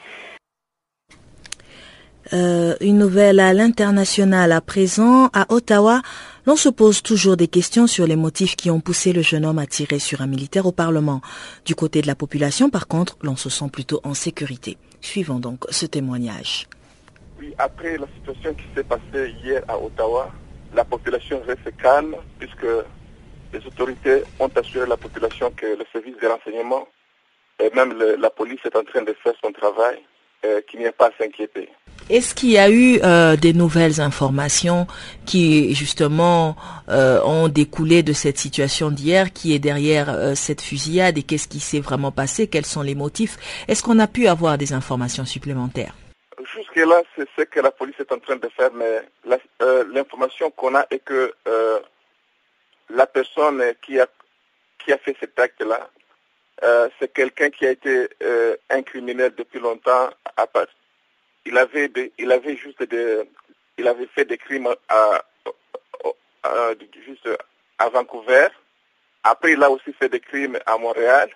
Une nouvelle à l'international à présent. À Ottawa, l'on se pose toujours des questions sur les motifs qui ont poussé le jeune homme à tirer sur un militaire au Parlement. Du côté de la population, par contre, l'on se sent plutôt en sécurité. Suivons donc ce témoignage. Oui, après la situation qui s'est passée hier à Ottawa, la population reste calme puisque les autorités ont assuré la population que le service de renseignement et même la police est en train de faire son travail, qu'il n'y a pas à s'inquiéter. Est-ce qu'il y a eu euh, des nouvelles informations qui justement euh, ont découlé de cette situation d'hier, qui est derrière euh, cette fusillade et qu'est-ce qui s'est vraiment passé, quels sont les motifs? Est-ce qu'on a pu avoir des informations supplémentaires? Jusque-là, c'est ce que la police est en train de faire, mais euh, l'information qu'on a est que euh, la personne qui a, qui a fait cet acte-là, euh, c'est quelqu'un qui a été un criminel depuis longtemps. À il avait, il avait juste il avait fait des crimes à, juste à Vancouver. Après, il a aussi fait des crimes à Montréal.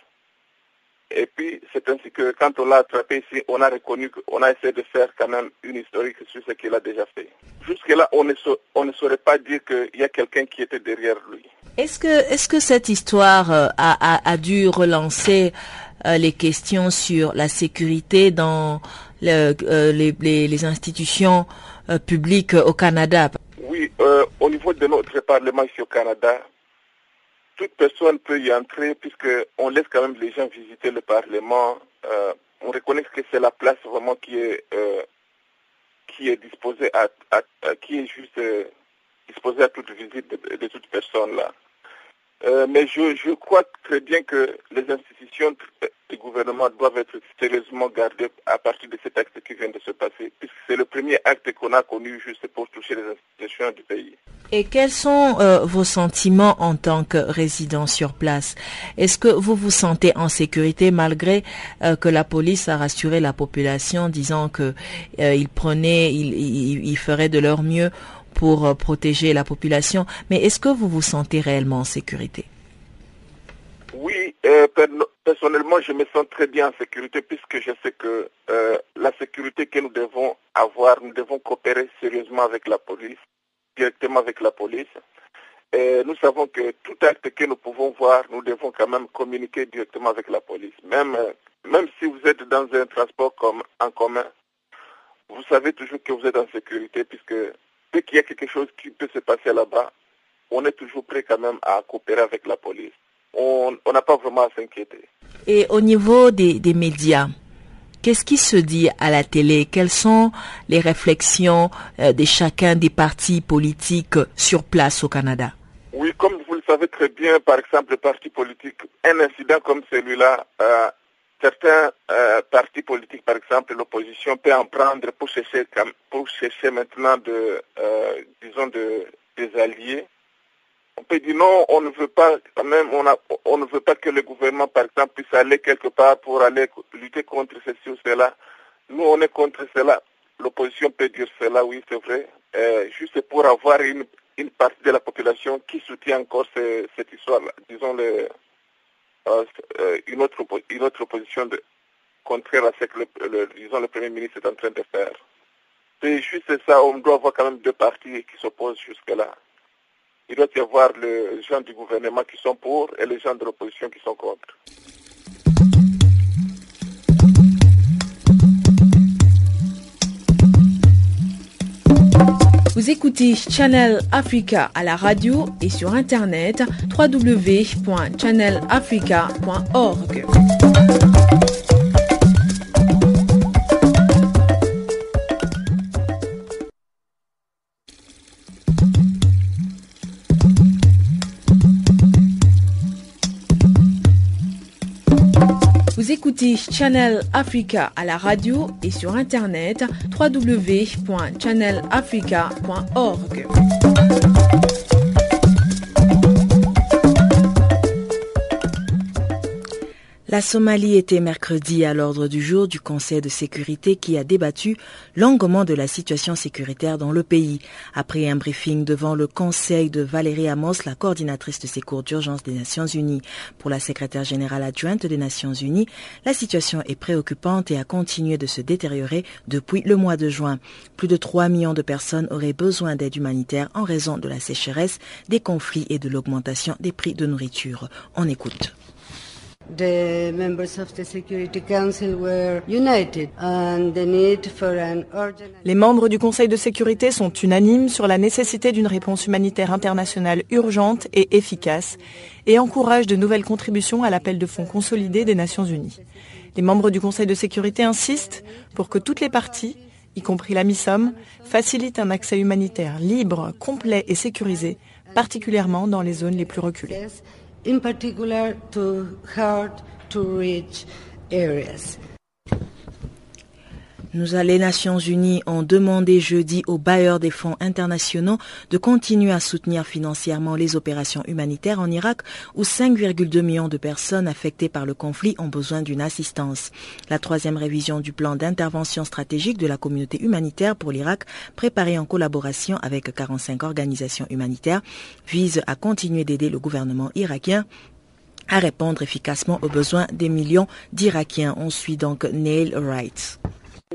Et puis, c'est ainsi que quand on l'a attrapé ici, on a reconnu qu'on a essayé de faire quand même une historique sur ce qu'il a déjà fait. Jusque-là, on ne, on ne saurait pas dire qu'il y a quelqu'un qui était derrière lui. Est-ce que, cette histoire euh, a, a, dû relancer euh, les questions sur la sécurité dans euh, les, les, institutions publiques au Canada? Oui, au niveau de notre Parlement ici au Canada, toute personne peut y entrer puisqu'on laisse quand même les gens visiter le Parlement. Euh, on reconnaît que c'est la place vraiment qui est euh, qui est disposée à, qui est juste euh, disposée à toute visite de, toute personne là. Euh, mais je, je, crois très bien que les institutions du gouvernement doivent être sérieusement gardées à partir de cet acte qui vient de se passer, puisque c'est le premier acte qu'on a connu juste pour toucher les institutions du pays. Et quels sont euh, vos sentiments en tant que résident sur place? Est-ce que vous vous sentez en sécurité malgré euh, que la police a rassuré la population disant que ils prenaient, ils, ils feraient de leur mieux pour euh, protéger la population, mais est-ce que vous vous sentez réellement en sécurité? Oui, euh, Personnellement, je me sens très bien en sécurité puisque je sais que euh, la sécurité que nous devons avoir, nous devons coopérer sérieusement avec la police, directement avec la police. Et nous savons que tout acte que nous pouvons voir, nous devons quand même communiquer directement avec la police. Même, euh, même si vous êtes dans un transport comme, en commun, vous savez toujours que vous êtes en sécurité puisque dès qu'il y a quelque chose qui peut se passer là-bas, on est toujours prêt quand même à coopérer avec la police. On n'a pas vraiment à s'inquiéter. Et au niveau des, des médias, qu'est-ce qui se dit à la télé? Quelles sont les réflexions euh, de chacun des partis politiques sur place au Canada? Oui, comme vous le savez très bien, par exemple, le parti politique, un incident comme celui-là, euh, certains euh, partis politiques, par exemple l'opposition, peut en prendre pour chercher, pour chercher maintenant de, disons, de, des alliés on peut dire non, on ne veut pas quand même, on, on ne veut pas que le gouvernement, par exemple, puisse aller quelque part pour aller lutter contre ceci ou cela. Nous, on est contre cela. L'opposition peut dire cela, oui, c'est vrai. Euh, juste pour avoir une, une, partie de la population qui soutient encore cette histoire-là. Disons le, euh, euh, une, autre, une autre opposition de, contraire à ce que le, disons, le Premier ministre est en train de faire. C'est juste ça, on doit avoir quand même deux partis qui s'opposent jusque-là il doit y avoir les gens du gouvernement qui sont pour et les gens de l'opposition qui sont contre. Vous écoutez Channel Africa à la radio et sur internet www.channelafrica.org. Channel Africa à la radio et sur internet www.channelafrica.org. La Somalie était mercredi à l'ordre du jour du Conseil de sécurité qui a débattu longuement de la situation sécuritaire dans le pays. Après un briefing devant le Conseil de Valérie Amos, la coordinatrice de secours d'urgence des Nations Unies. Pour la secrétaire générale adjointe des Nations Unies, la situation est préoccupante et a continué de se détériorer depuis le mois de juin. Plus de 3 millions de personnes auraient besoin d'aide humanitaire en raison de la sécheresse, des conflits et de l'augmentation des prix de nourriture. On écoute. The members of the Security Council were united on the need for an urgent... Les membres du Conseil de sécurité sont unanimes sur la nécessité d'une réponse humanitaire internationale urgente et efficace et encouragent de nouvelles contributions à l'appel de fonds consolidé des Nations Unies. Les membres du Conseil de sécurité insistent pour que toutes les parties, y compris la MISOM, facilitent un accès humanitaire libre, complet et sécurisé, particulièrement dans les zones les plus reculées. In particular to hard to reach areas. Nous, les Nations Unies, ont demandé jeudi aux bailleurs des fonds internationaux de continuer à soutenir financièrement les opérations humanitaires en Irak, où 5,2 millions de personnes affectées par le conflit ont besoin d'une assistance. La troisième révision du plan d'intervention stratégique de la communauté humanitaire pour l'Irak, préparée en collaboration avec 45 organisations humanitaires, vise à continuer d'aider le gouvernement irakien à répondre efficacement aux besoins des millions d'Irakiens. On suit donc Neil Wright.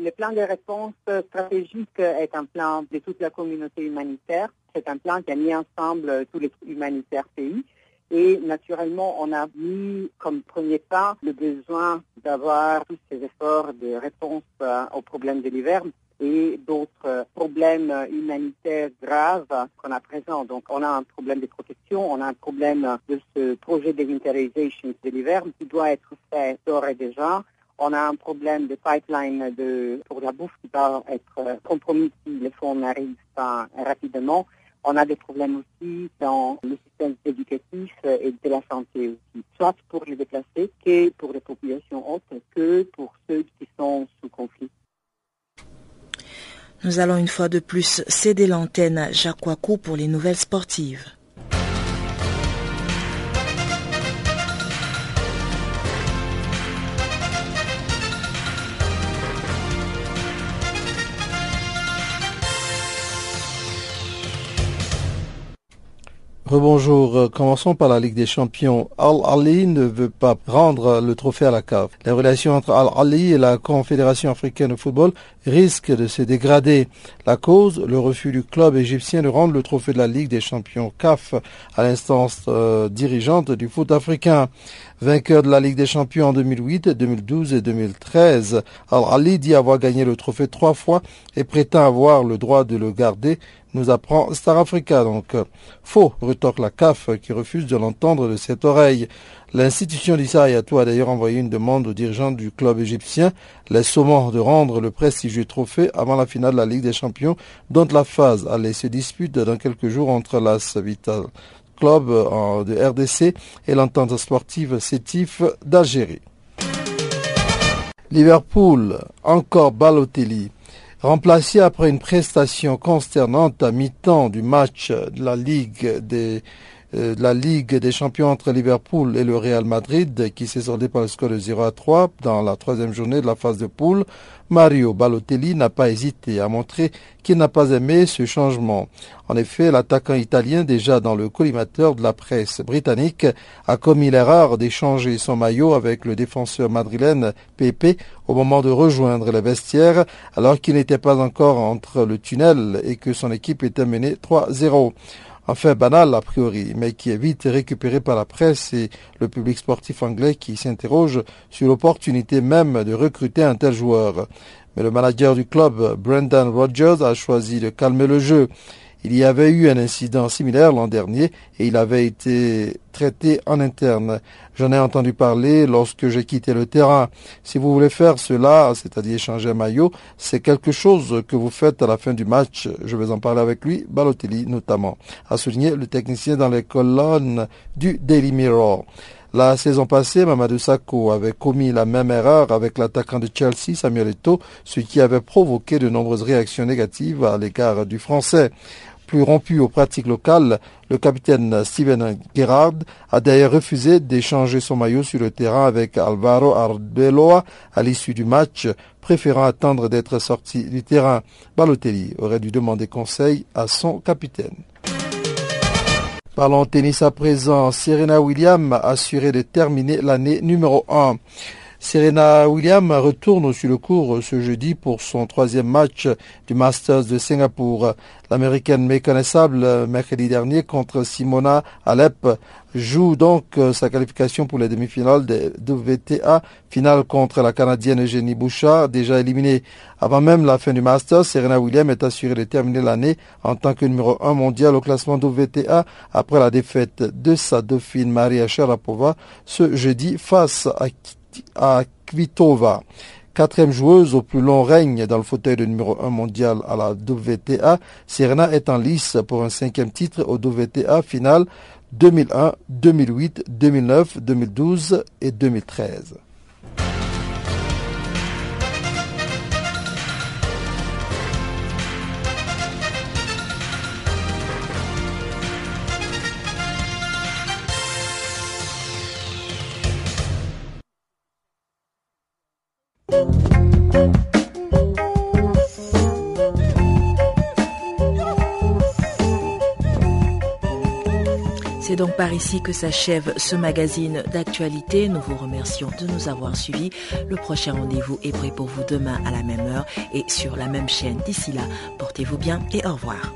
Le plan de réponse stratégique est un plan de toute la communauté humanitaire. C'est un plan qui a mis ensemble tous les humanitaires pays. Et naturellement, on a mis comme premier pas le besoin d'avoir tous ces efforts de réponse euh, aux problèmes de l'hiver et d'autres problèmes humanitaires graves qu'on a présents. Donc, on a un problème de protection, on a un problème de ce projet de winterization de l'hiver qui doit être fait d'ores et déjà. On a un problème de pipeline pour la bouffe qui va être compromis si les fonds n'arrivent pas rapidement. On a des problèmes aussi dans le système éducatif et de la santé aussi, soit pour les déplacés que pour les populations hautes, que pour ceux qui sont sous conflit. Nous allons une fois de plus céder l'antenne à Jacques Wakou pour les nouvelles sportives. Rebonjour. Euh, commençons par la Ligue des Champions. Al-Ali ne veut pas rendre le trophée à la CAF. Les relations entre Al-Ali et la Confédération africaine de football risquent de se dégrader. La cause, le refus du club égyptien de rendre le trophée de la Ligue des Champions CAF à l'instance euh, dirigeante du foot africain. Vainqueur de la Ligue des Champions en 2008, 2012 et 2013, Al-Ali dit avoir gagné le trophée trois fois et prétend avoir le droit de le garder nous apprend Star Africa. Donc, euh, faux, retorque la CAF qui refuse de l'entendre de cette oreille. L'institution d'Issa Ayatou a d'ailleurs envoyé une demande aux dirigeants du club égyptien, les sommant de rendre le prestigieux trophée avant la finale de la Ligue des Champions, dont la phase allait se dispute dans quelques jours entre l'As Vital Club euh, de RDC et l'entente sportive Sétif d'Algérie. Liverpool, encore Balotelli. Remplacé après une prestation consternante à mi-temps du match de la Ligue des euh, la Ligue des champions entre Liverpool et le Real Madrid qui s'est soldé par le score de 0 à 3 dans la troisième journée de la phase de poule, Mario Balotelli n'a pas hésité à montrer qu'il n'a pas aimé ce changement. En effet, l'attaquant italien, déjà dans le collimateur de la presse britannique, a commis l'erreur d'échanger son maillot avec le défenseur madrilène Pepe au moment de rejoindre les vestiaires, alors qu'il n'était pas encore entre le tunnel et que son équipe était menée 3-0 enfin banal a priori, mais qui est vite récupéré par la presse et le public sportif anglais qui s'interroge sur l'opportunité même de recruter un tel joueur. Mais le manager du club, Brendan Rodgers, a choisi de calmer le jeu. Il y avait eu un incident similaire l'an dernier et il avait été traité en interne. J'en ai entendu parler lorsque j'ai quitté le terrain. Si vous voulez faire cela, c'est-à-dire échanger un maillot, c'est quelque chose que vous faites à la fin du match. Je vais en parler avec lui, Balotelli notamment, a souligné le technicien dans les colonnes du Daily Mirror. La saison passée, Mamadou Sakho avait commis la même erreur avec l'attaquant de Chelsea, Samuel Eto'o, ce qui avait provoqué de nombreuses réactions négatives à l'égard du Français plus rompu aux pratiques locales, le capitaine Steven Gerrard a d'ailleurs refusé d'échanger son maillot sur le terrain avec Alvaro Arbeloa à l'issue du match, préférant attendre d'être sorti du terrain. Balotelli aurait dû demander conseil à son capitaine. Parlons tennis à présent. Serena Williams a assuré de terminer l'année numéro 1. Serena Williams retourne sur le cours ce jeudi pour son troisième match du Masters de Singapour. L'américaine méconnaissable mercredi dernier contre Simona Alep joue donc sa qualification pour les demi-finales de WTA, finale contre la Canadienne Eugénie Bouchard, déjà éliminée. Avant même la fin du Masters, Serena Williams est assurée de terminer l'année en tant que numéro 1 mondial au classement WTA après la défaite de sa dauphine Maria Sharapova ce jeudi face à à Kvitova. Quatrième joueuse au plus long règne dans le fauteuil de numéro 1 mondial à la WTA, Serena est en lice pour un cinquième titre au WTA final 2001, 2008, 2009, 2012 et 2013. c'est donc par ici que s'achève ce magazine d'actualité. Nous vous remercions de nous avoir suivis. Le prochain rendez-vous est prêt pour vous demain à la même heure et sur la même chaîne. D'ici là, portez-vous bien et au revoir.